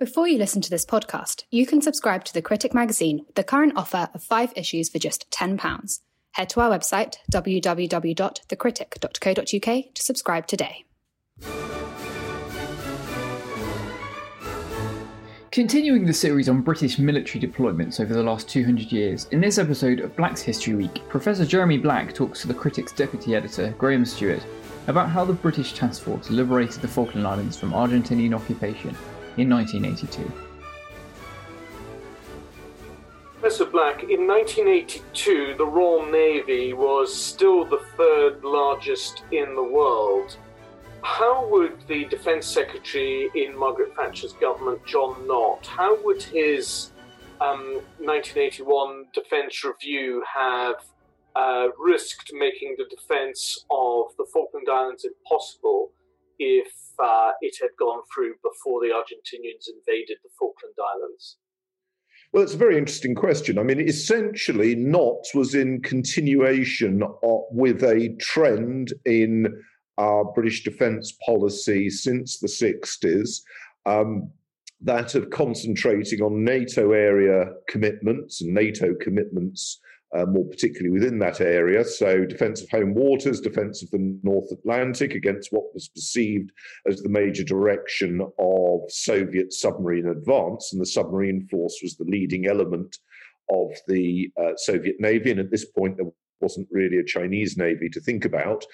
Before you listen to this podcast, you can subscribe to The Critic magazine the current offer of five issues for just £10. Head to our website, www.thecritic.co.uk, to subscribe today. Continuing the series on British military deployments over the last 200 years, in this episode of Black's History Week, Professor Jeremy Black talks to the Critic's deputy editor, Graham Stewart, about how the British task force liberated the Falkland Islands from Argentinian occupation in 1982. Professor Black, in 1982, the Royal Navy was still the third largest in the world. How would the Defence Secretary in Margaret Thatcher's government, John Nott, how would his um, 1981 Defence Review have uh, risked making the defence of the Falkland Islands impossible if uh, it had gone through before the Argentinians invaded the Falkland Islands? Well, it's a very interesting question. I mean, essentially, Nott was in continuation of, with a trend in British defence policy since the 60s. Um, that of concentrating on NATO area commitments and NATO commitments uh, more particularly within that area. So, defence of home waters, defence of the North Atlantic against what was perceived as the major direction of Soviet submarine advance. And the submarine force was the leading element of the uh, Soviet Navy. And at this point, there wasn't really a Chinese Navy to think about.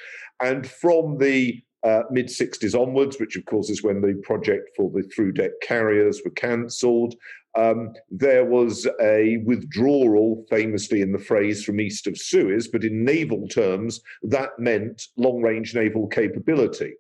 And from the uh, mid 60s onwards, which of course is when the project for the through deck carriers were cancelled, um, there was a withdrawal, famously in the phrase from east of Suez, but in naval terms, that meant long range naval capability.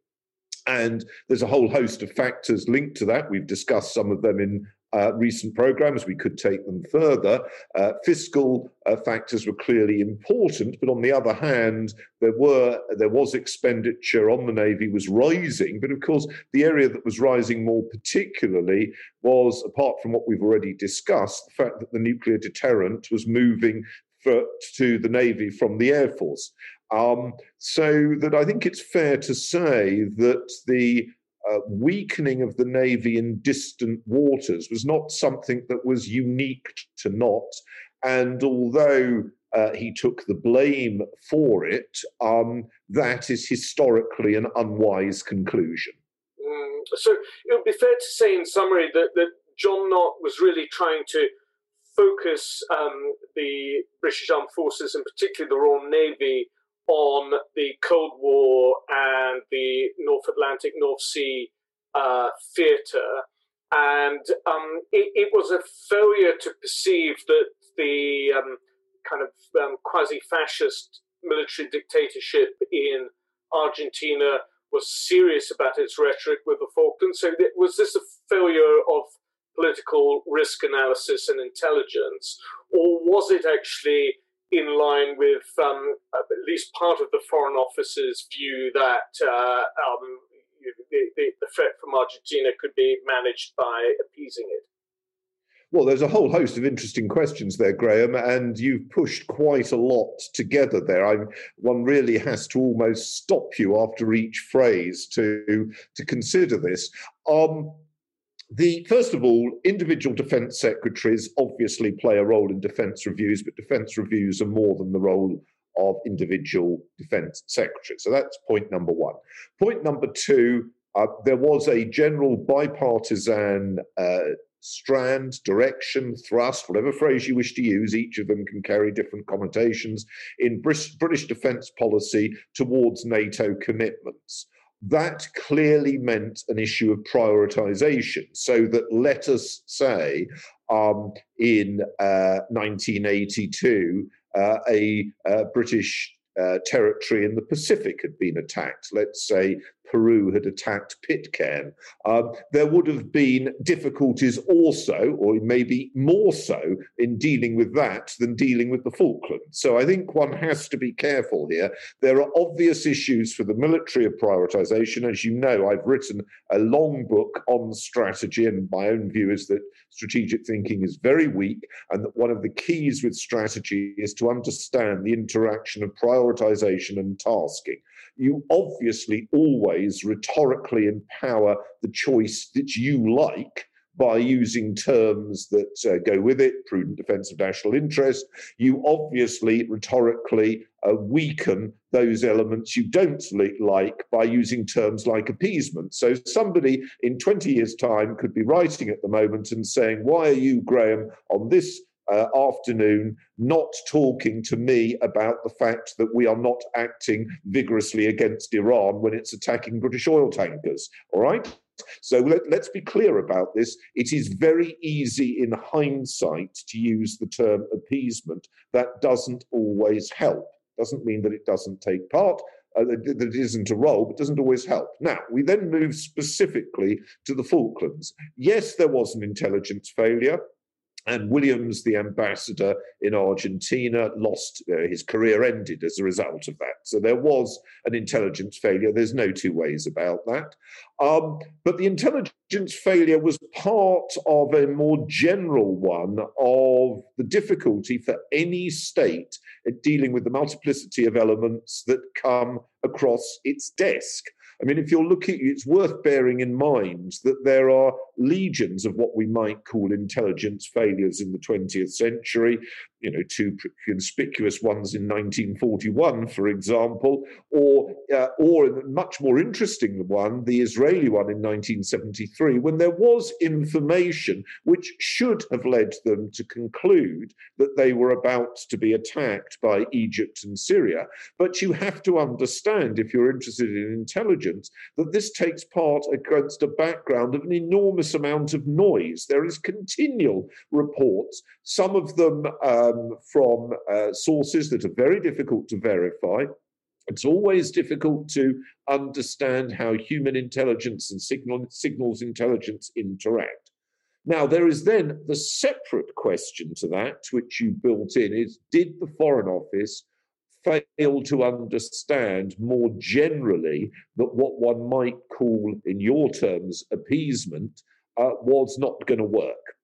And there's a whole host of factors linked to that. We've discussed some of them in uh, recent programs. We could take them further. Uh, fiscal uh, factors were clearly important, but on the other hand, there were there was expenditure on the navy was rising. But of course, the area that was rising more particularly was, apart from what we've already discussed, the fact that the nuclear deterrent was moving for, to the navy from the air force. Um, so that I think it's fair to say that the weakening of the navy in distant waters was not something that was unique to Nott. And although uh, he took the blame for it, um, that is historically an unwise conclusion. Mm, so it would be fair to say, in summary, that, that John Nott was really trying to focus um, the British Armed Forces, and particularly the Royal Navy, on the Cold War and the North Atlantic, North Sea uh, theatre. And um, it, it, was a failure to perceive that the um, kind of um, quasi fascist military dictatorship in Argentina was serious about its rhetoric with the Falklands. So, was this a failure of political risk analysis and intelligence, or was it actually in line with um, at least part of the Foreign Office's view that uh, um, the, the, threat from Argentina could be managed by appeasing it? Well, there's a whole host of interesting questions there, Graham, and you've pushed quite a lot together there. I, one really has to almost stop you after each phrase to to consider this. Um, the first of all, individual defence secretaries obviously play a role in defence reviews, but defence reviews are more than the role of individual defence secretaries. So that's point number one. Point number two, uh, there was a general bipartisan uh, strand, direction, thrust, whatever phrase you wish to use, each of them can carry different connotations in British defence policy towards NATO commitments that clearly meant an issue of prioritization. So that let us say um, in uh, 1982, uh, a, a uh, British uh, territory in the Pacific had been attacked. Let's say Peru had attacked Pitcairn. Um, there would have been difficulties also, or maybe more so, in dealing with that than dealing with the Falklands. So I think one has to be careful here. There are obvious issues for the military of prioritization. As you know, I've written a long book on strategy, and my own view is that strategic thinking is very weak, and that one of the keys with strategy is to understand the interaction of prioritization and tasking. You obviously always rhetorically empower the choice that you like by using terms that uh, go with it, prudent defence of national interest. You obviously rhetorically uh, weaken those elements you don't like by using terms like appeasement. So somebody in 20 years' time could be writing at the moment and saying, Why are you, Graham, on this uh, afternoon not talking to me about the fact that we are not acting vigorously against Iran when it's attacking British oil tankers. All right? So let, us be clear about this. It is very easy in hindsight to use the term appeasement. That doesn't always help. Doesn't mean that it doesn't take part, uh, that it isn't a role, but doesn't always help. Now, we then move specifically to the Falklands. Yes, there was an intelligence failure. And Williams, the ambassador in Argentina, lost, uh, his career ended as a result of that. So there was an intelligence failure. There's no two ways about that. Um, but the intelligence failure was part of a more general one of the difficulty for any state at dealing with the multiplicity of elements that come across its desk. I mean, if you're looking, it's worth bearing in mind that there are legions of what we might call intelligence failures in the 20th century. You know, two conspicuous ones in 1941, for example, or uh, or a much more interesting one, the Israeli one in 1973, when there was information which should have led them to conclude that they were about to be attacked by Egypt and Syria. But you have to understand, if you're interested in intelligence, that this takes part against a background of an enormous amount of noise. There is continual reports, some of them um, from uh, sources that are very difficult to verify. It's always difficult to understand how human intelligence and signal, signals intelligence interact. Now, there is then the separate question to that, which you built in, is did the Foreign Office fail to understand more generally that what one might call, in your terms, appeasement uh, was not going to work?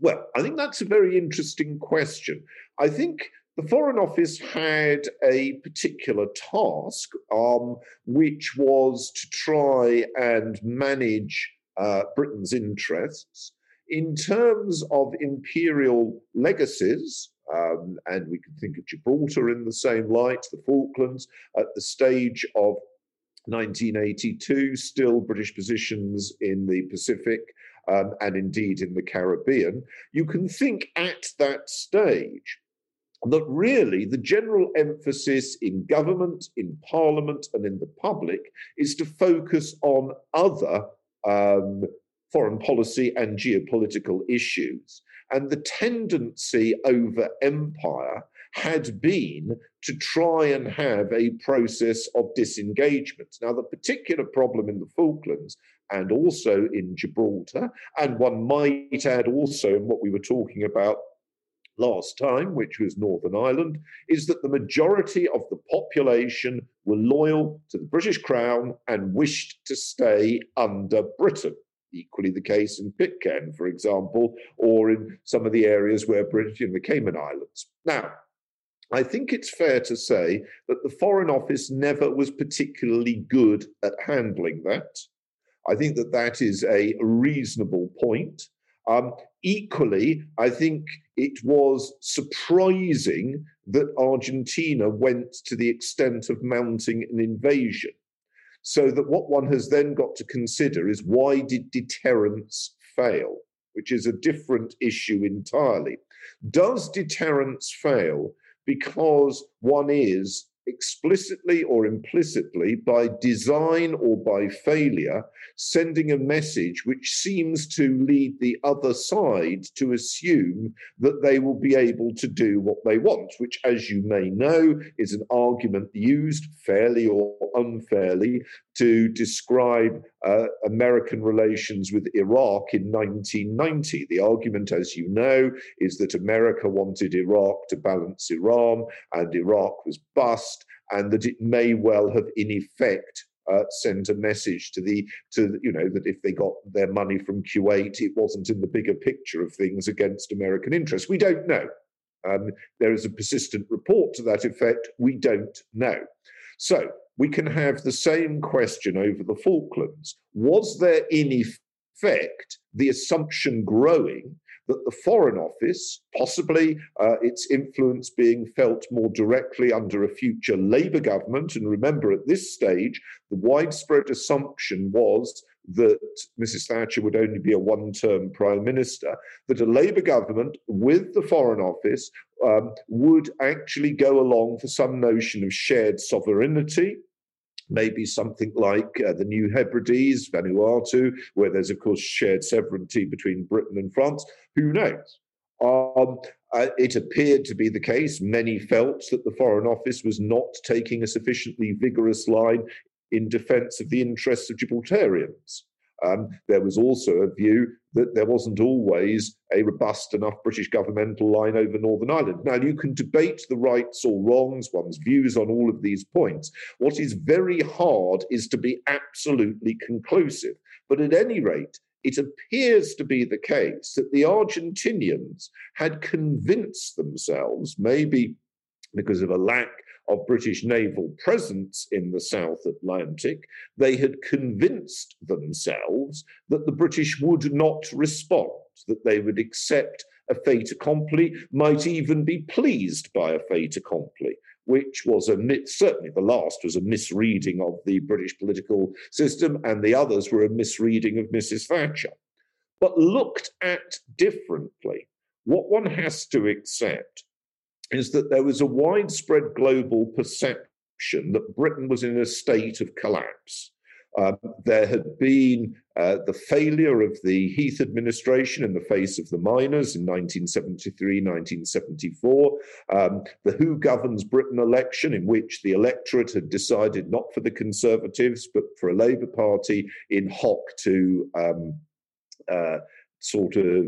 Well, I think that's a very interesting question. I think the Foreign Office had a particular task, um, which was to try and manage uh, Britain's interests in terms of imperial legacies. Um, and we can think of Gibraltar in the same light, the Falklands, at the stage of 1982, still British positions in the Pacific um, and indeed in the Caribbean. You can think at that stage that really the general emphasis in government, in parliament, and in the public is to focus on other um, foreign policy and geopolitical issues. And the tendency over empire had been to try and have a process of disengagement. Now, the particular problem in the Falklands and also in Gibraltar, and one might add also in what we were talking about last time, which was Northern Ireland, is that the majority of the population were loyal to the British Crown and wished to stay under Britain. Equally the case in Pitcairn, for example, or in some of the areas where British in the Cayman Islands. Now, I think it's fair to say that the Foreign Office never was particularly good at handling that. I think that that is a reasonable point. Um, equally, I think it was surprising that Argentina went to the extent of mounting an invasion. So that what one has then got to consider is why did deterrence fail, which is a different issue entirely. Does deterrence fail because one is explicitly or implicitly, by design or by failure, sending a message which seems to lead the other side to assume that they will be able to do what they want, which, as you may know, is an argument used fairly or unfairly to describe uh, American relations with Iraq in 1990. The argument, as you know, is that America wanted Iraq to balance Iran and Iraq was bust, and that it may well have, in effect, uh, sent a message to the to you know that if they got their money from Kuwait, it wasn't in the bigger picture of things against American interests. We don't know. Um, there is a persistent report to that effect. We don't know. So we can have the same question over the Falklands. Was there in effect, the assumption growing that the Foreign Office, possibly uh, its influence being felt more directly under a future Labour government, and remember at this stage, the widespread assumption was that Mrs. Thatcher would only be a one term prime minister, that a Labour government with the Foreign Office um, would actually go along for some notion of shared sovereignty maybe something like uh, the New Hebrides, Vanuatu, where there's, of course, shared sovereignty between Britain and France. Who knows? Um, uh, it appeared to be the case. Many felt that the Foreign Office was not taking a sufficiently vigorous line in defense of the interests of Gibraltarians. Um, there was also a view that there wasn't always a robust enough British governmental line over Northern Ireland. Now, you can debate the rights or wrongs, one's views on all of these points. What is very hard is to be absolutely conclusive. But at any rate, it appears to be the case that the Argentinians had convinced themselves, maybe because of a lack of British naval presence in the South Atlantic, they had convinced themselves that the British would not respond, that they would accept a fait accompli, might even be pleased by a fait accompli, which was a certainly the last was a misreading of the British political system, and the others were a misreading of Mrs. Thatcher. But looked at differently, what one has to accept is that there was a widespread global perception that Britain was in a state of collapse. Um, there had been uh, the failure of the Heath administration in the face of the miners in 1973, 1974, um, the Who Governs Britain election, in which the electorate had decided not for the Conservatives, but for a Labour Party in hock to um, uh, sort of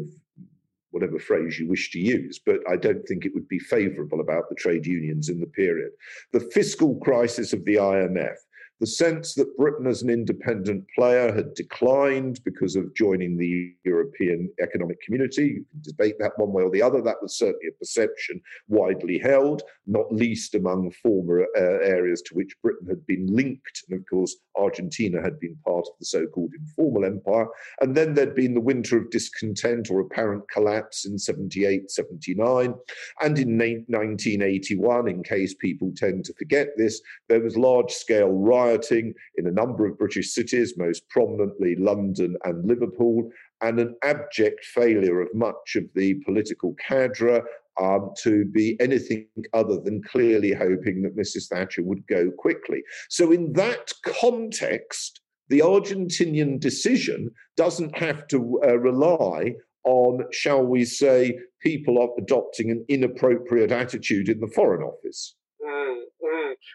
whatever phrase you wish to use, but I don't think it would be favourable about the trade unions in the period. The fiscal crisis of the IMF, the sense that Britain as an independent player had declined because of joining the European Economic Community. You can debate that one way or the other. That was certainly a perception widely held, not least among former uh, areas to which Britain had been linked. And of course, Argentina had been part of the so called informal empire. And then there'd been the winter of discontent or apparent collapse in 78, 79. And in 1981, in case people tend to forget this, there was large scale rioting rioting in a number of British cities, most prominently London and Liverpool, and an abject failure of much of the political cadre um, to be anything other than clearly hoping that Mrs. Thatcher would go quickly. So, in that context, the Argentinian decision doesn't have to uh, rely on, shall we say, people adopting an inappropriate attitude in the Foreign Office.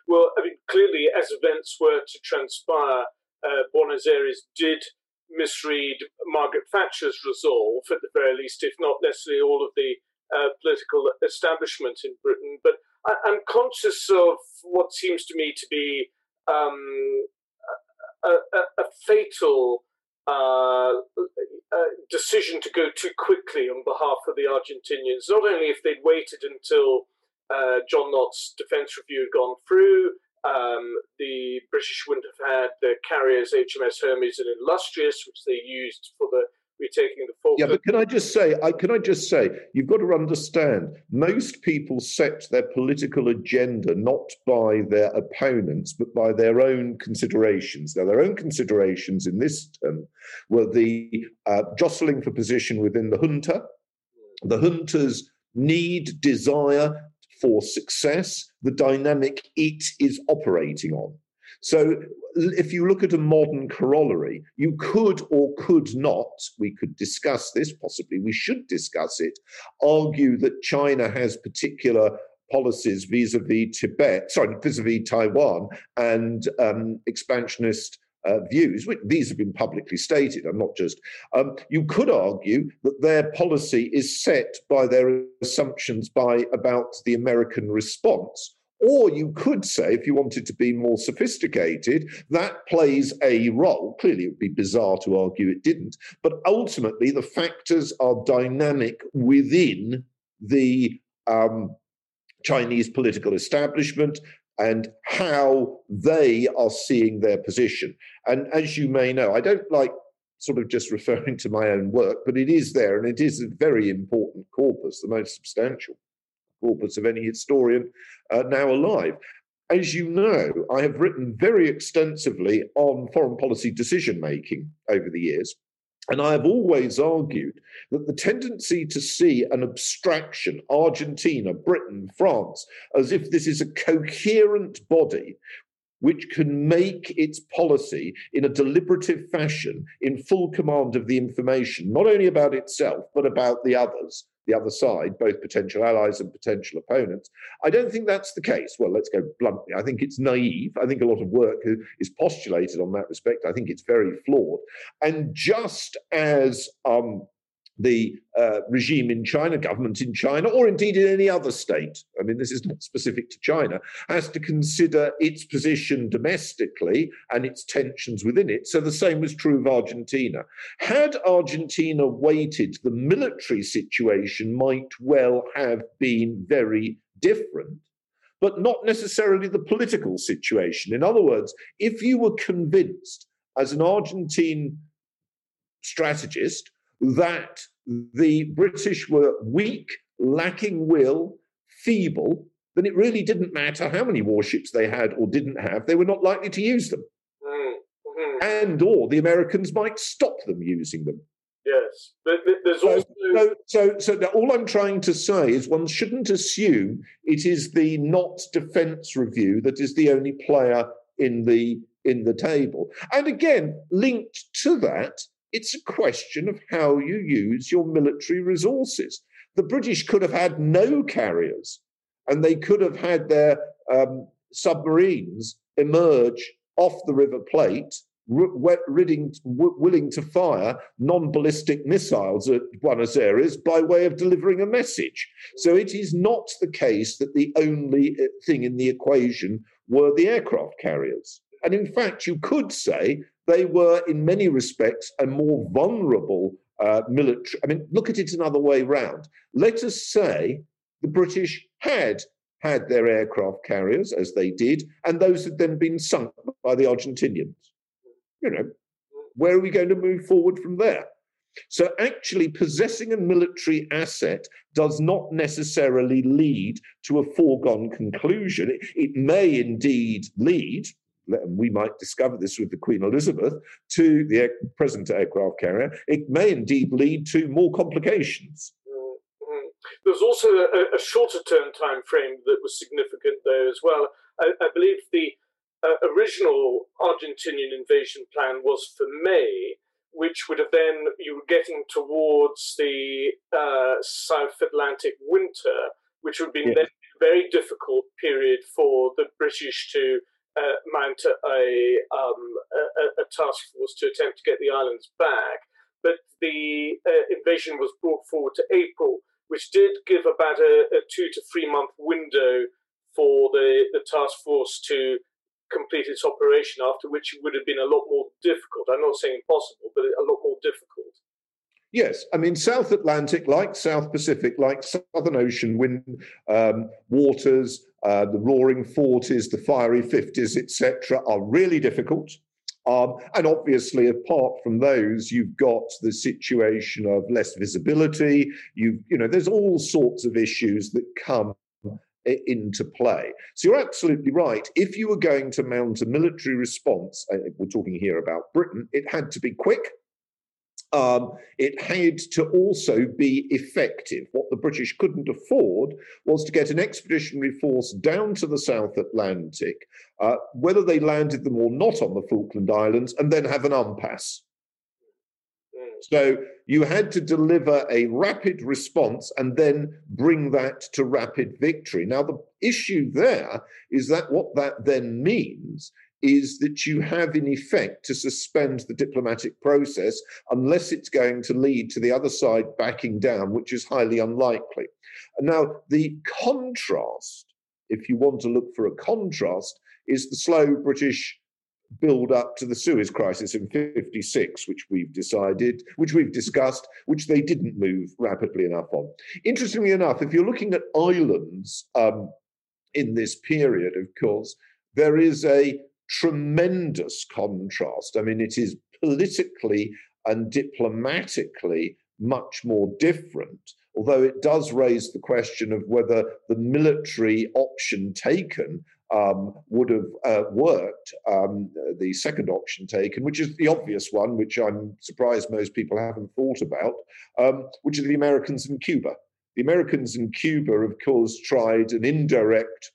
Well, I mean, clearly, as events were to transpire, uh, Buenos Aires did misread Margaret Thatcher's resolve, at the very least, if not necessarily all of the uh, political establishment in Britain. But I, am conscious of what seems to me to be um, a, a, a, fatal uh, uh, decision to go too quickly on behalf of the Argentinians. Not only if they'd waited until uh, John Nott's defence review had gone through. Um, the British wouldn't have had the carriers HMS Hermes and Illustrious, which they used for the retaking the Falkland. Yeah, but can I just say, I, can I just say, you've got to understand, most people set their political agenda not by their opponents, but by their own considerations. Now, their own considerations in this term were the uh, jostling for position within the junta, the junta's need, desire for success, the dynamic it is operating on. So, if you look at a modern corollary, you could or could not, we could discuss this, possibly we should discuss it, argue that China has particular policies vis a vis Tibet, sorry, vis a vis Taiwan, and um, expansionist uh, views, which these have been publicly stated, I'm not just, um, you could argue that their policy is set by their assumptions by about the American response. Or you could say, if you wanted to be more sophisticated, that plays a role. Clearly, it would be bizarre to argue it didn't. But ultimately, the factors are dynamic within the um, Chinese political establishment and how they are seeing their position. And as you may know, I don't like sort of just referring to my own work, but it is there, and it is a very important corpus, the most substantial corpus of any historian uh, now alive. As you know, I have written very extensively on foreign policy decision making over the years. And I have always argued that the tendency to see an abstraction, Argentina, Britain, France, as if this is a coherent body which can make its policy in a deliberative fashion in full command of the information, not only about itself, but about the others, the other side, both potential allies and potential opponents. I don't think that's the case. Well, let's go bluntly. I think it's naive. I think a lot of work is postulated on that respect. I think it's very flawed. And just as um, the uh, regime in China, government in China, or indeed in any other state, I mean, this is not specific to China, has to consider its position domestically and its tensions within it. So the same was true of Argentina. Had Argentina waited, the military situation might well have been very different. But not necessarily the political situation. In other words, if you were convinced as an Argentine strategist that the British were weak, lacking will, feeble, then it really didn't matter how many warships they had or didn't have, they were not likely to use them. Mm-hmm. And or the Americans might stop them using them. Yes, there's also so, so, so, so all I'm trying to say is one shouldn't assume it is the Nott defence review that is the only player in the in the table. And again, linked to that it's a question of how you use your military resources. The British could have had no carriers and they could have had their um, submarines emerge off the River Plate, ridding, willing to fire non ballistic missiles at Buenos Aires by way of delivering a message. So it is not the case that the only uh, thing in the equation were the aircraft carriers. And in fact, you could say they were, in many respects, a more vulnerable uh, military. I mean, look at it another way round. Let us say the British had had their aircraft carriers, as they did, and those had then been sunk by the Argentinians. You know, where are we going to move forward from there? So, actually, possessing a military asset does not necessarily lead to a foregone conclusion. It, it may indeed lead, we might discover this with the Queen Elizabeth, to the present aircraft carrier, it may indeed lead to more complications. Mm-hmm. There's also a, a, shorter term time frame that was significant there as well. I, I believe the uh, original Argentinian invasion plan was for May, which would have then, you were getting towards the uh, South Atlantic winter, which would have been yes. then a very difficult period for the British to uh, mount a, um, a, a, task force to attempt to get the islands back. But the uh, invasion was brought forward to April, which did give about a, a two to three month window for the, the task force to complete its operation, after which it would have been a lot more difficult. I'm not saying impossible, but a lot more difficult. Yes, I mean South Atlantic, like South Pacific, like Southern Ocean wind um, waters, uh, the roaring forties, the fiery fifties, etc., are really difficult. Um, and obviously, apart from those, you've got the situation of less visibility. You, you know, there's all sorts of issues that come into play. So you're absolutely right. If you were going to mount a military response, uh, we're talking here about Britain, it had to be quick um, it had to also be effective. What the British couldn't afford was to get an expeditionary force down to the South Atlantic, uh, whether they landed them or not on the Falkland Islands, and then have an impasse. Hmm. So you had to deliver a rapid response and then bring that to rapid victory. Now, the issue there is that what that then means is that you have, in effect, to suspend the diplomatic process unless it's going to lead to the other side backing down, which is highly unlikely. Now, the contrast, if you want to look for a contrast, is the slow British build up to the Suez crisis in 56, which we've decided, which we've discussed, which they didn't move rapidly enough on. Interestingly enough, if you're looking at islands um, in this period, of course, there is a tremendous contrast. I mean, it is politically and diplomatically much more different. Although it does raise the question of whether the military option taken um, would have uh, worked, um, the second option taken, which is the obvious one, which I'm surprised most people haven't thought about, um, which are the Americans in Cuba. The Americans in Cuba, of course, tried an indirect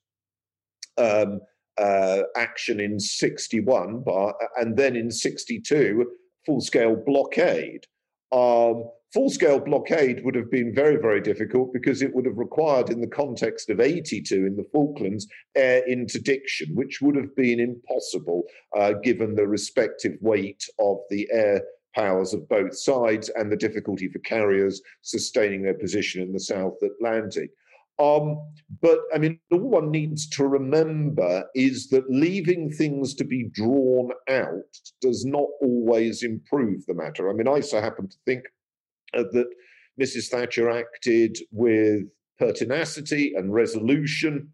um, uh, action in 61, but, and then in 62, full scale blockade. Um, full scale blockade would have been very, very difficult because it would have required, in the context of 82 in the Falklands, air interdiction, which would have been impossible uh, given the respective weight of the air powers of both sides and the difficulty for carriers sustaining their position in the South Atlantic. Um, but I mean, all one needs to remember is that leaving things to be drawn out does not always improve the matter. I mean, I so happen to think uh, that Mrs. Thatcher acted with pertinacity and resolution,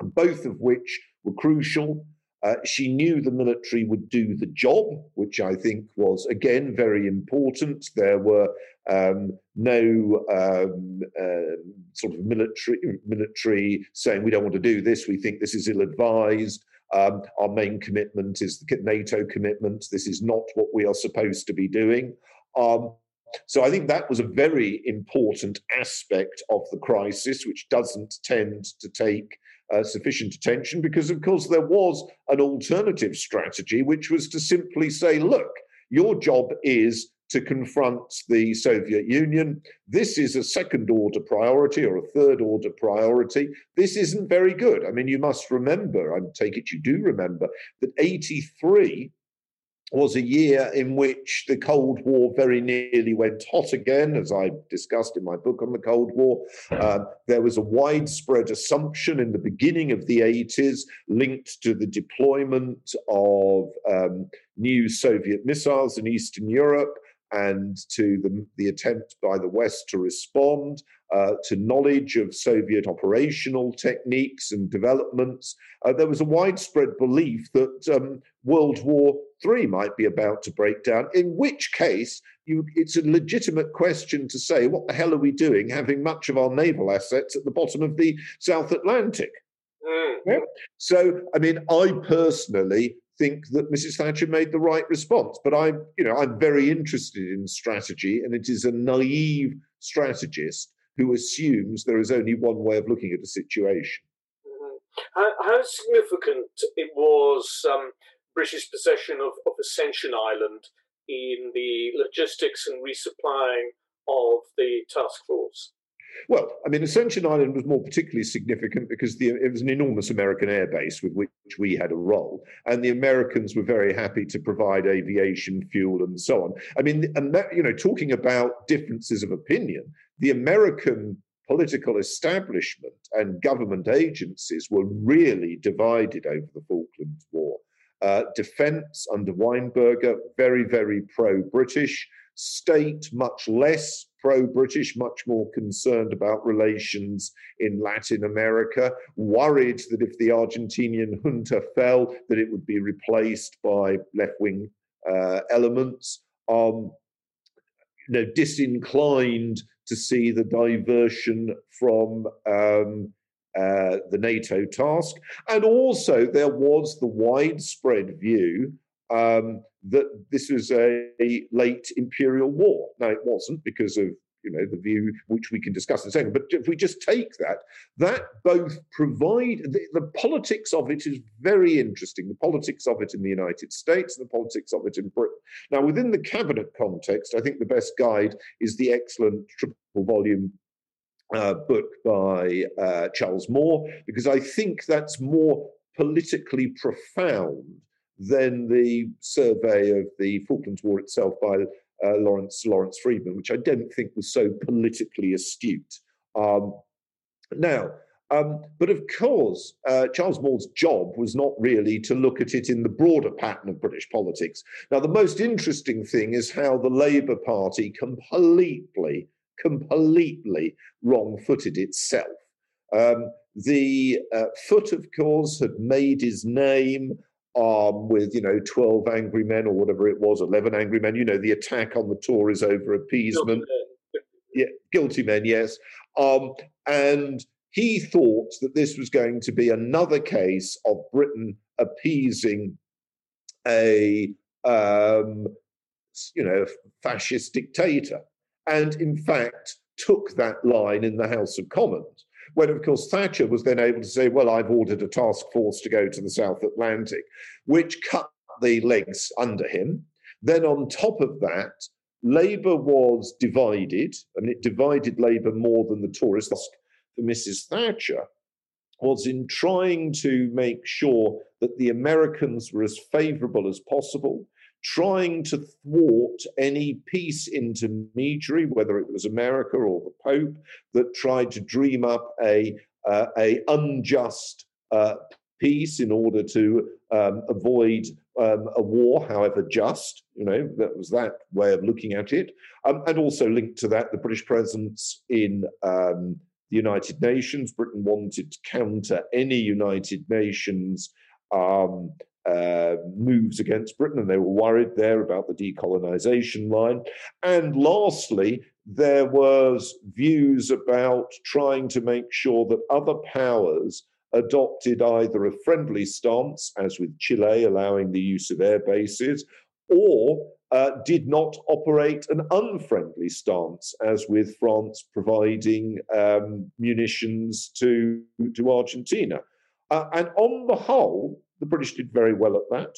both of which were crucial. Uh, she knew the military would do the job, which I think was again very important. There were um, no um, uh, sort of military military saying we don't want to do this. We think this is ill-advised. Um, our main commitment is the NATO commitment. This is not what we are supposed to be doing. Um, so I think that was a very important aspect of the crisis, which doesn't tend to take uh, sufficient attention because, of course, there was an alternative strategy, which was to simply say, look, your job is to confront the Soviet Union. This is a second order priority or a third order priority. This isn't very good. I mean, you must remember, I take it you do remember, that 83 was a year in which the Cold War very nearly went hot again, as I discussed in my book on the Cold War. Uh, there was a widespread assumption in the beginning of the 80s linked to the deployment of um, new Soviet missiles in Eastern Europe and to the, the attempt by the West to respond uh, to knowledge of Soviet operational techniques and developments. Uh, there was a widespread belief that um, World War III might be about to break down, in which case you, it's a legitimate question to say, what the hell are we doing having much of our naval assets at the bottom of the South Atlantic? Mm. Yeah. So, I mean, I personally think that Mrs. Thatcher made the right response. But I'm, you know, I'm very interested in strategy, and it is a naive strategist who assumes there is only one way of looking at a situation. Mm-hmm. How, how, significant it was um, British possession of, of Ascension Island in the logistics and resupplying of the task force? Well, I mean, Ascension Island was more particularly significant because the, it was an enormous American airbase with which we had a role, and the Americans were very happy to provide aviation fuel and so on. I mean, and that you know, talking about differences of opinion, the American political establishment and government agencies were really divided over the Falklands War. Uh, defense under Weinberger, very, very pro British. State, much less pro British, much more concerned about relations in Latin America, worried that if the Argentinian junta fell, that it would be replaced by left wing uh, elements. Um, you know, disinclined to see the diversion from um, uh, the NATO task. And also, there was the widespread view um, that this was a, a, late imperial war. Now, it wasn't because of you know the view which we can discuss in a second. But if we just take that, that both provide the, the politics of it is very interesting. The politics of it in the United States and the politics of it in Britain. Now, within the cabinet context, I think the best guide is the excellent triple volume uh, book by uh, Charles Moore, because I think that's more politically profound than the survey of the Falklands War itself by uh, Lawrence Lawrence Freedman, which I don't think was so politically astute. Um, now, um, but of course, uh, Charles Moore's job was not really to look at it in the broader pattern of British politics. Now, the most interesting thing is how the Labour Party completely, completely wrong footed itself. Um, the uh, Foot, of course, had made his name um, with you know 12 angry men or whatever it was 11 angry men. You know the attack on the tories over appeasement. Yeah guilty men yes. Um, and he thought that this was going to be another case of britain appeasing a um, you know fascist dictator and in fact took that line in the house of commons when, of course, Thatcher was then able to say, Well, I've ordered a task force to go to the South Atlantic, which cut the legs under him. Then, on top of that, Labour was divided, and it divided Labour more than the Tories. For Mrs. Thatcher, was in trying to make sure that the Americans were as favourable as possible, trying to thwart any peace intermediary, whether it was America or the Pope, that tried to dream up a, uh, a unjust uh, peace in order to um, avoid um, a war, however just. You know, that was that way of looking at it. Um, and also linked to that, the British presence in um, the United Nations. Britain wanted to counter any United Nations um, uh, moves against Britain, and they were worried there about the decolonisation line. And lastly, there was views about trying to make sure that other powers adopted either a friendly stance, as with Chile allowing the use of air bases, or uh, did not operate an unfriendly stance, as with France providing um, munitions to, to Argentina. Uh, and on the whole, the British did very well at that.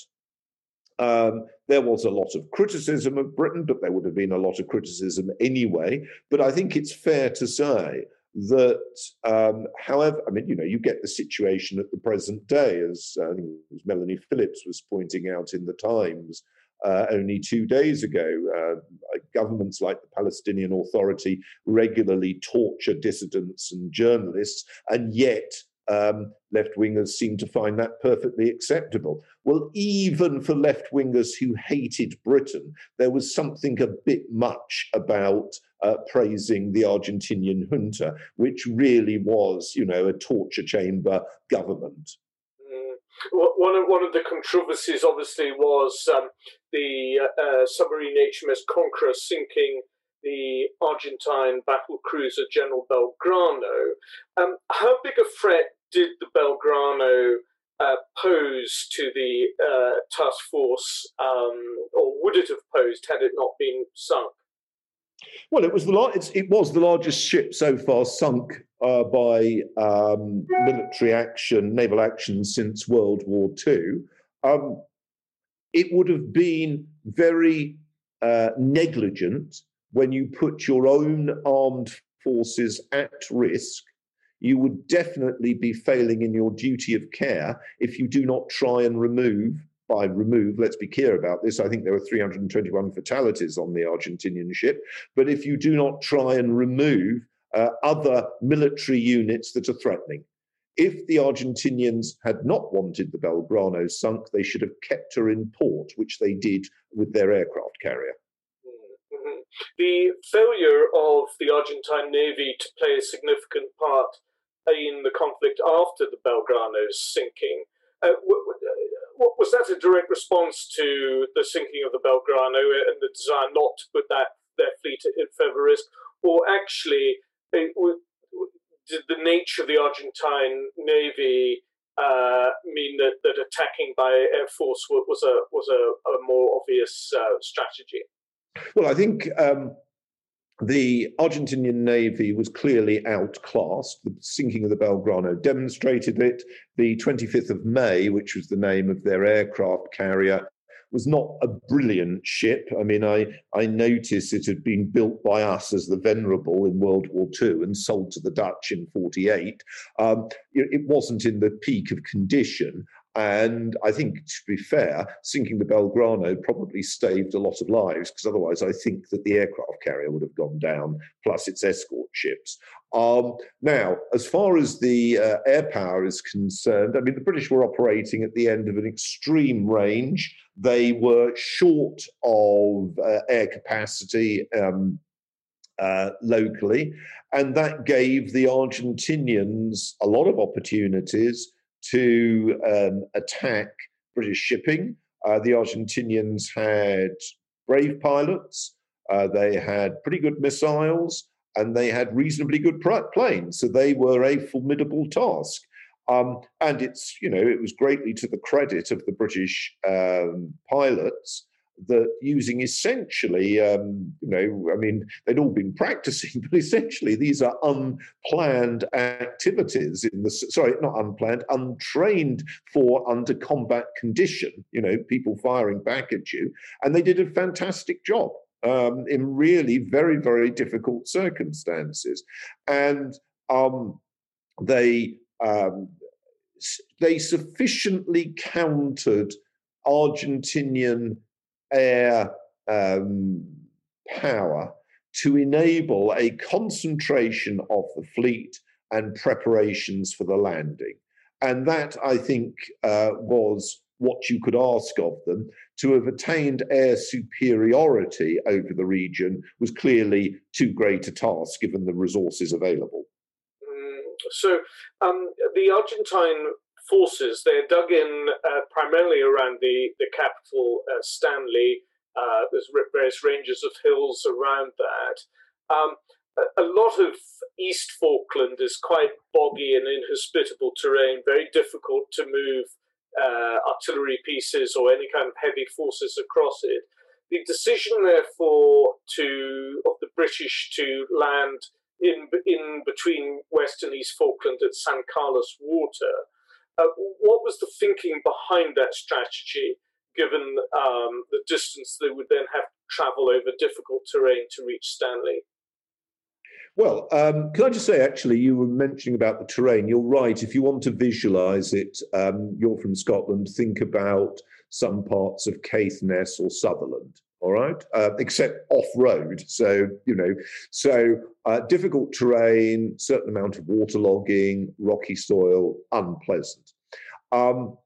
Um, there was a lot of criticism of Britain, but there would have been a lot of criticism anyway. But I think it's fair to say that, um, however, I mean, you know, you get the situation at the present day, as uh, I think Melanie Phillips was pointing out in the Times uh, only two days ago. Uh, governments like the Palestinian Authority regularly torture dissidents and journalists, and yet um, left wingers seem to find that perfectly acceptable. Well, even for left wingers who hated Britain, there was something a bit much about uh, praising the Argentinian junta, which really was, you know, a torture chamber government. Mm. One of one of the controversies, obviously, was um, the uh, submarine HMS Conqueror sinking the Argentine battle cruiser General Belgrano. Um, how big a threat did the Belgrano uh, pose to the uh, task force, um, or would it have posed had it not been sunk? Well, it was the it was the largest ship so far sunk uh, by um, military action, naval action since World War II. Um, it would have been very uh, negligent when you put your own armed forces at risk, you would definitely be failing in your duty of care if you do not try and remove. By remove, let's be clear about this. I think there were 321 fatalities on the Argentinian ship. But if you do not try and remove uh, other military units that are threatening, if the Argentinians had not wanted the Belgrano sunk, they should have kept her in port, which they did with their aircraft carrier. The failure of the Argentine Navy to play a significant part in the conflict after the Belgrano's sinking. Uh, was that a direct response to the sinking of the Belgrano and the desire not to put that their fleet at further risk, or actually it, did the nature of the Argentine Navy uh, mean that, that attacking by air force was a was a, a more obvious uh, strategy? Well, I think um, the Argentinian Navy was clearly outclassed. The sinking of the Belgrano demonstrated it. The 25th of May, which was the name of their aircraft carrier, was not a brilliant ship. I mean, I, I noticed it had been built by us as the Venerable in World War II and sold to the Dutch in 48. Um, it wasn't in the peak of condition. And I think, to be fair, sinking the Belgrano probably saved a lot of lives because otherwise, I think that the aircraft carrier would have gone down, plus its escort ships. Um, now, as far as the uh, air power is concerned, I mean, the British were operating at the end of an extreme range. They were short of uh, air capacity. Um, uh, locally, and that gave the Argentinians a lot of opportunities to um, attack British shipping. Uh, the Argentinians had brave pilots, uh, they had pretty good missiles, and they had reasonably good planes. So they were a formidable task. Um, and it's, you know, it was greatly to the credit of the British um, pilots that using essentially, um, you know, I mean, they'd all been practicing, but essentially these are unplanned activities in the, sorry, not unplanned, untrained for under combat condition, you know, people firing back at you. And they did a fantastic job. Um, in really very, very difficult circumstances. And um, they um, they sufficiently countered Argentinian air um, power to enable a concentration of the fleet and preparations for the landing. And that, I think, uh, was what you could ask of them. To have attained air superiority over the region was clearly too great a task given the resources available. So um, the Argentine forces they're dug in uh, primarily around the the capital uh, Stanley. Uh, there's various ranges of hills around that. Um, a, lot of East Falkland is quite boggy and inhospitable terrain, very difficult to move uh, artillery pieces or any kind of heavy forces across it. The decision, therefore, to of the British to land in in between West and East Falkland at San Carlos Water. Uh, what was the thinking behind that strategy, given um, the distance they would then have to travel over difficult terrain to reach Stanley? Well, um, can I just say, actually, you were mentioning about the terrain. You're right. If you want to visualize it, um, you're from Scotland, think about some parts of Caithness or Sutherland all right, uh, except off road. So, you know, so uh, difficult terrain, certain amount of waterlogging, rocky soil, unpleasant. Um,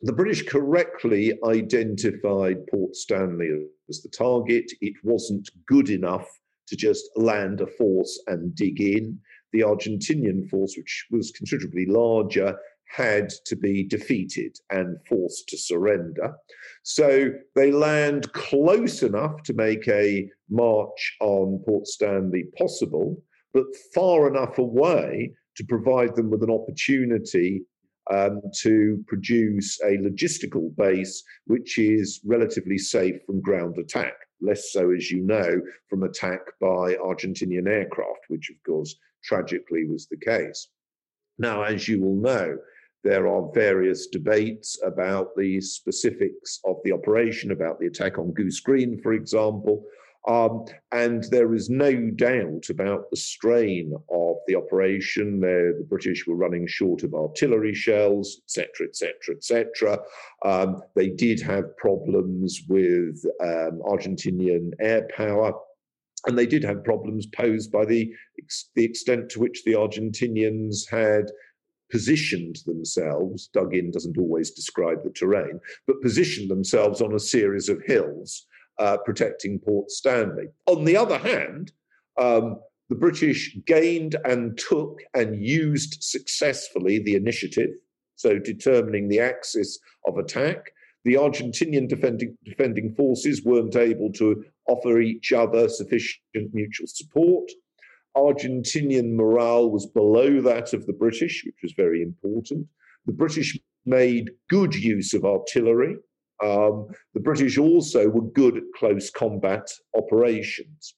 the British correctly identified Port Stanley as the target. It wasn't good enough to just land a force and dig in. The Argentinian force, which was considerably larger, had to be defeated and forced to surrender. So they land close enough to make a march on Port Stanley possible, but far enough away to provide them with an opportunity um, to produce a logistical base which is relatively safe from ground attack. Less so, as you know, from attack by Argentinian aircraft, which of course tragically was the case. Now, as you will know, there are various debates about the specifics of the operation, about the attack on Goose Green, for example. Um, and there is no doubt about the strain of the operation. There, the British were running short of artillery shells, etc., etc., etc. They did have problems with um, Argentinian air power. And they did have problems posed by the, the extent to which the Argentinians had positioned themselves, dug in doesn't always describe the terrain, but positioned themselves on a series of hills uh, protecting Port Stanley. On the other hand, um, the British gained and took and used successfully the initiative, so determining the axis of attack. The Argentinian defending, defending forces weren't able to offer each other sufficient mutual support. Argentinian morale was below that of the British, which was very important. The British made good use of artillery. Um, the British also were good at close combat operations.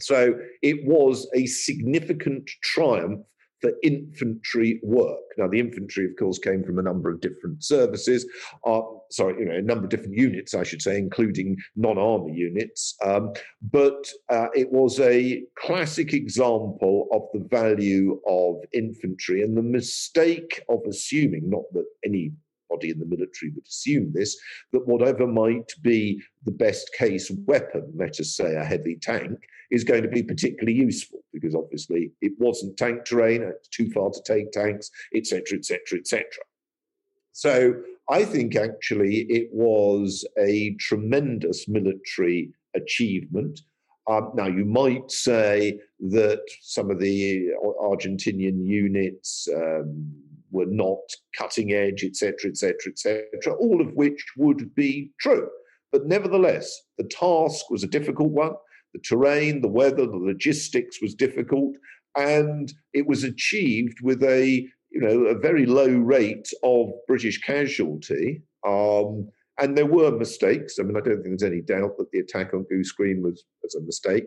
So it was a significant triumph for infantry work. Now, the infantry, of course, came from a number of different services. Uh, sorry, you know, a number of different units, I should say, including non-army units. Um, but uh, it was a classic example of the value of infantry and the mistake of assuming, not that any body in the military would assume this, that whatever might be the best case weapon, let us say a heavy tank, is going to be particularly useful because obviously it wasn't tank terrain, it's too far to take tanks, etc., etc., etc. So I think actually it was a tremendous military achievement. Um, now, you might say that some of the Argentinian units um, were not cutting edge, etc., etc., etc., all of which would be true. But nevertheless, the task was a difficult one. The terrain, the weather, the logistics was difficult, and it was achieved with a you know a very low rate of British casualty. Um, and there were mistakes. I mean, I don't think there's any doubt that the attack on Goose Green was, was a mistake.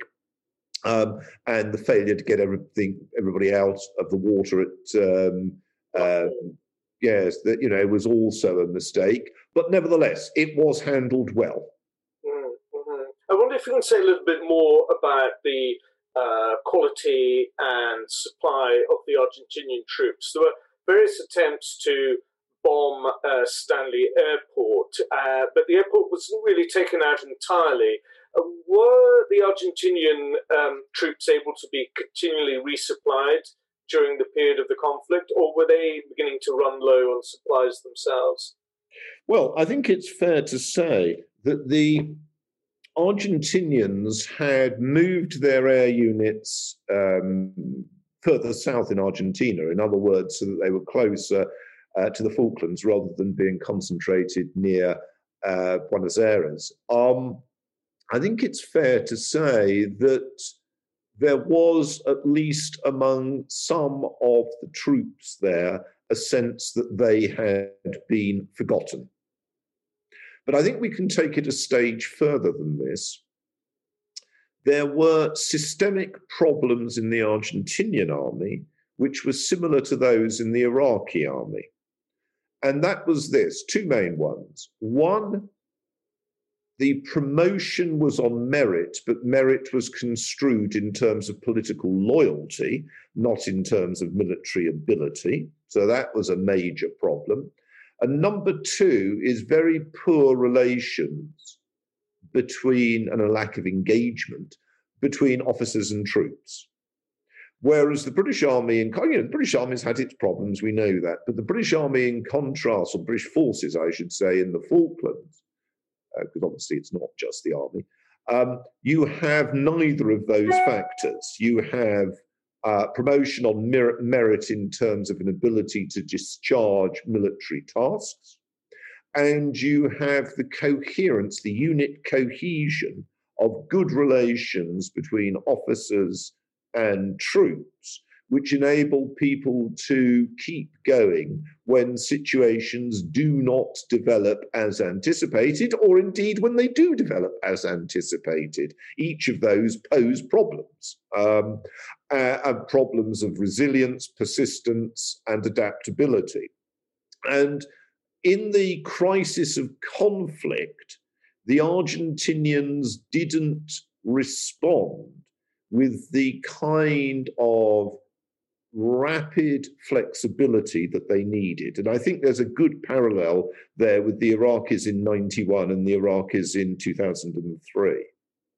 Um, and the failure to get everything, everybody out of the water at, um, um, yes, that you know, was also a mistake. But nevertheless, it was handled well. Mm-hmm. I wonder if you can say a little bit more about the uh, quality and supply of the Argentinian troops. There were various attempts to bomb uh, Stanley Airport, uh, but the airport wasn't really taken out entirely. Uh, were the Argentinian um, troops able to be continually resupplied during the period of the conflict, or were they beginning to run low on supplies themselves? Well, I think it's fair to say that the Argentinians had moved their air units um, further south in Argentina, in other words, so that they were closer uh, to the Falklands rather than being concentrated near uh, Buenos Aires. Um, I think it's fair to say that there was, at least among some of the troops there, a sense that they had been forgotten. But I think we can take it a stage further than this. There were systemic problems in the Argentinian army, which were similar to those in the Iraqi army. And that was this two main ones. One, the promotion was on merit, but merit was construed in terms of political loyalty, not in terms of military ability. So that was a major problem. And number two is very poor relations between, and a lack of engagement between officers and troops. Whereas the British Army, in, you know, the British Army has had its problems, we know that, but the British Army, in contrast, or British forces, I should say, in the Falklands, because uh, obviously it's not just the army, um, you have neither of those factors. You have uh, promotion on mer- merit in terms of an ability to discharge military tasks, and you have the coherence, the unit cohesion of good relations between officers and troops which enable people to keep going when situations do not develop as anticipated, or indeed when they do develop as anticipated. Each of those pose problems. Um, uh, problems of resilience, persistence, and adaptability. And in the crisis of conflict, the Argentinians didn't respond with the kind of rapid flexibility that they needed. And I think there's a good parallel there with the Iraqis in 91 and the Iraqis in 2003.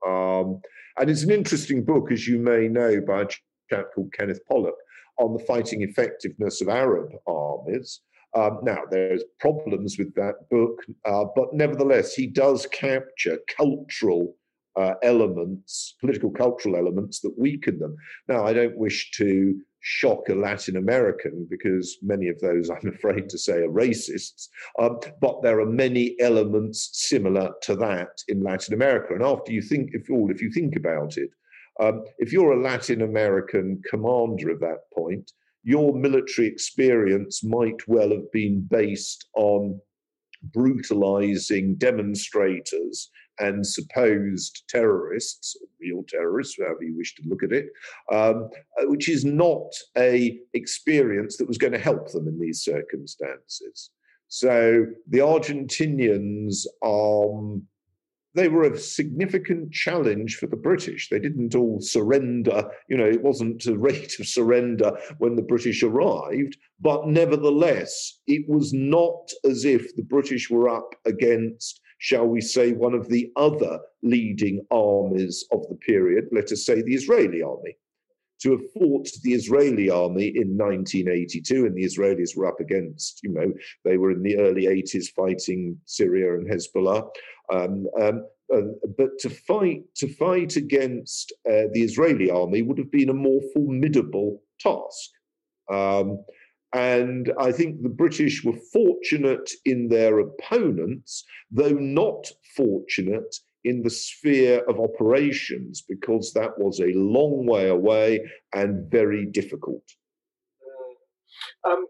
Um, and it's an interesting book, as you may know, by a chap called Kenneth Pollack on the fighting effectiveness of Arab armies. Um, now, there's problems with that book, uh, but nevertheless, he does capture cultural uh, elements, political cultural elements that weaken them. Now, I don't wish to shock a Latin American because many of those, I'm afraid to say, are racists. Um, but there are many elements similar to that in Latin America. And after you think, if all, if you think about it, um, if you're a Latin American commander at that point, your military experience might well have been based on brutalizing demonstrators and supposed terrorists, real terrorists, however you wish to look at it, um, uh, which is not a experience that was going to help them in these circumstances. So the Argentinians, um, they were a significant challenge for the British. They didn't all surrender. You know, it wasn't a rate of surrender when the British arrived, but nevertheless, it was not as if the British were up against shall we say, one of the other leading armies of the period, let us say the Israeli army. To have fought the Israeli army in 1982, and the Israelis were up against, you know, they were in the early 80s fighting Syria and Hezbollah. Um, um, uh, but to fight to fight against uh, the Israeli army would have been a more formidable task. Um, And I think the British were fortunate in their opponents, though not fortunate in the sphere of operations, because that was a long way away and very difficult. Mm. Um,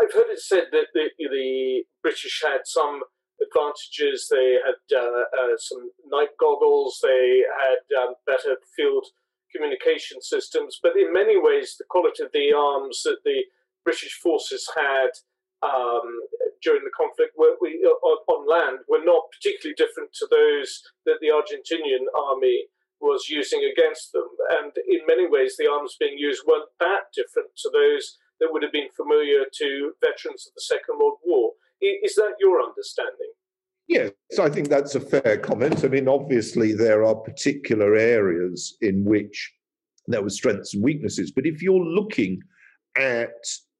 I've heard it said that the, the, British had some advantages. They had uh, uh, some night goggles, they had um, better field communication systems, but in many ways, the quality of the arms that the British forces had um, during the conflict were, we, on, on, land were not particularly different to those that the Argentinian army was using against them. And in many ways, the arms being used weren't that different to those that would have been familiar to veterans of the Second World War. Is that your understanding? Yes, I think that's a fair comment. I mean, obviously, there are particular areas in which there were strengths and weaknesses. But if you're looking at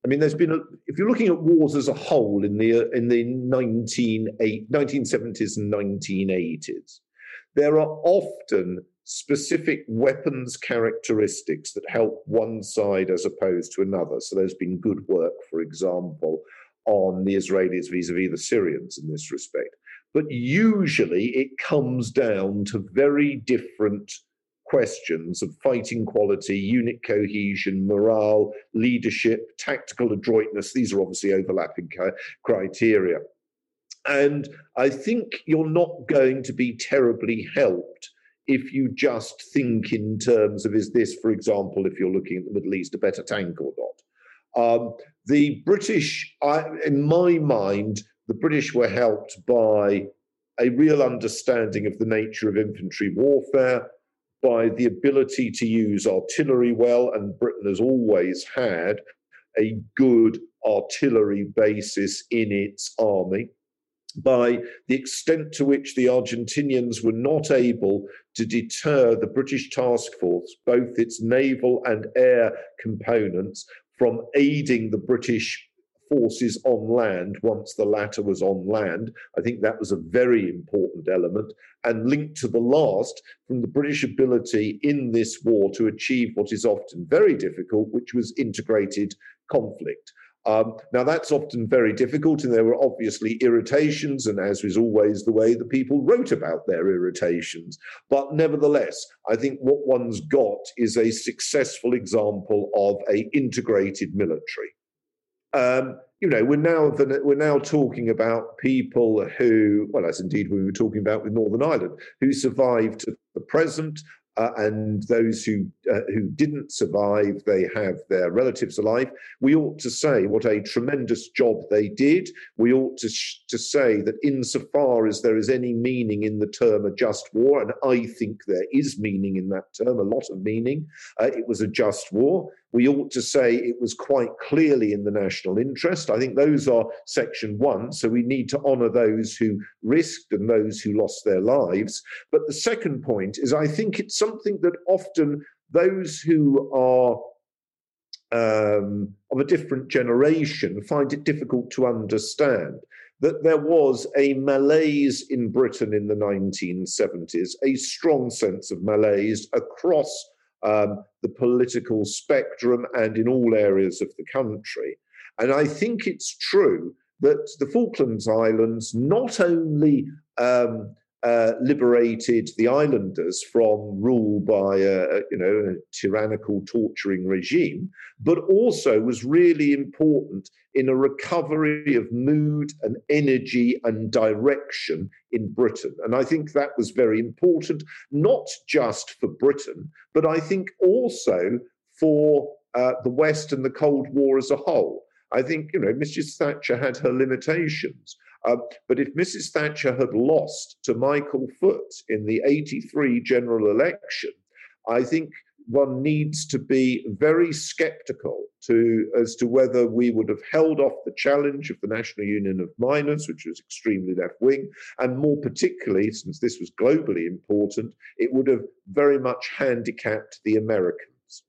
I mean, there's been a, if you're looking at wars as a whole in the in the 19, 1970s and 1980s, there are often specific weapons characteristics that help one side as opposed to another. So there's been good work, for example, on the Israelis vis-a-vis the Syrians in this respect. But usually it comes down to very different questions of fighting quality, unit cohesion, morale, leadership, tactical adroitness. These are obviously overlapping criteria. And I think you're not going to be terribly helped if you just think in terms of is this, for example, if you're looking at the Middle East, a better tank or not? Um, the British, I, in my mind, the British were helped by a real understanding of the nature of infantry warfare, by the ability to use artillery well, and Britain has always had a good artillery basis in its army, by the extent to which the Argentinians were not able to deter the British task force, both its naval and air components, from aiding the British forces on land once the latter was on land. I think that was a very important element. And linked to the last, from the British ability in this war to achieve what is often very difficult, which was integrated conflict. Um, now, that's often very difficult, and there were obviously irritations, and as was always the way, the people wrote about their irritations. But nevertheless, I think what one's got is a successful example of a integrated military. Um, you know, we're now we're now talking about people who, well, as indeed we were talking about with Northern Ireland, who survived to the present, uh, and those who uh, who didn't survive, they have their relatives alive. We ought to say what a tremendous job they did. We ought to sh- to say that insofar as there is any meaning in the term a just war, and I think there is meaning in that term, a lot of meaning. Uh, it was a just war. We ought to say it was quite clearly in the national interest. I think those are section one. So we need to honour those who risked and those who lost their lives. But the second point is I think it's something that often those who are um, of a different generation find it difficult to understand that there was a malaise in Britain in the 1970s, a strong sense of malaise across um, the political spectrum and in all areas of the country. And I think it's true that the Falklands Islands not only um, uh, liberated the islanders from rule by a, you know a tyrannical torturing regime but also was really important in a recovery of mood and energy and direction in Britain. And I think that was very important not just for Britain but I think also for uh, the West and the Cold War as a whole. I think you know Mrs Thatcher had her limitations uh, but if Mrs. Thatcher had lost to Michael Foot in the 83 general election, I think one needs to be very skeptical to as to whether we would have held off the challenge of the National Union of Miners, which was extremely left wing, and more particularly, since this was globally important, it would have very much handicapped the Americans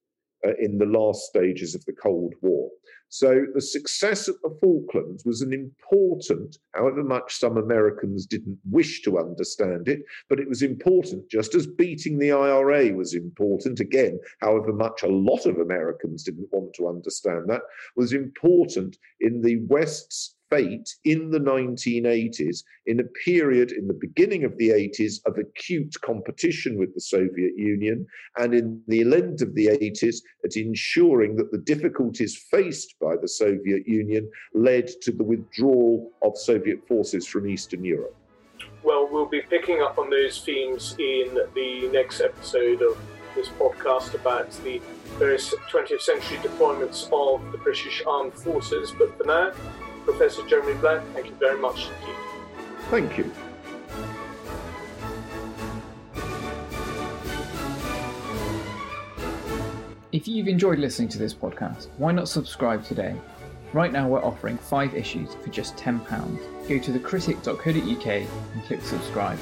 uh, in the last stages of the Cold War. So the success at the Falklands was an important, however much some Americans didn't wish to understand it, but it was important, just as beating the IRA was important, again, however much a lot of Americans didn't want to understand that, was important in the West's fate in the 1980s, in a period in the beginning of the 80s of acute competition with the Soviet Union, and in the end of the 80s at ensuring that the difficulties faced by the Soviet Union led to the withdrawal of Soviet forces from Eastern Europe. Well, we'll be picking up on those themes in the next episode of this podcast about the various 20th century deployments of the British Armed Forces. But for now, Professor Jeremy Black, thank you very much. Thank you. If you've enjoyed listening to this podcast, why not subscribe today? Right now, we're offering five issues for just £10. Go to thecritic.co.uk and click subscribe.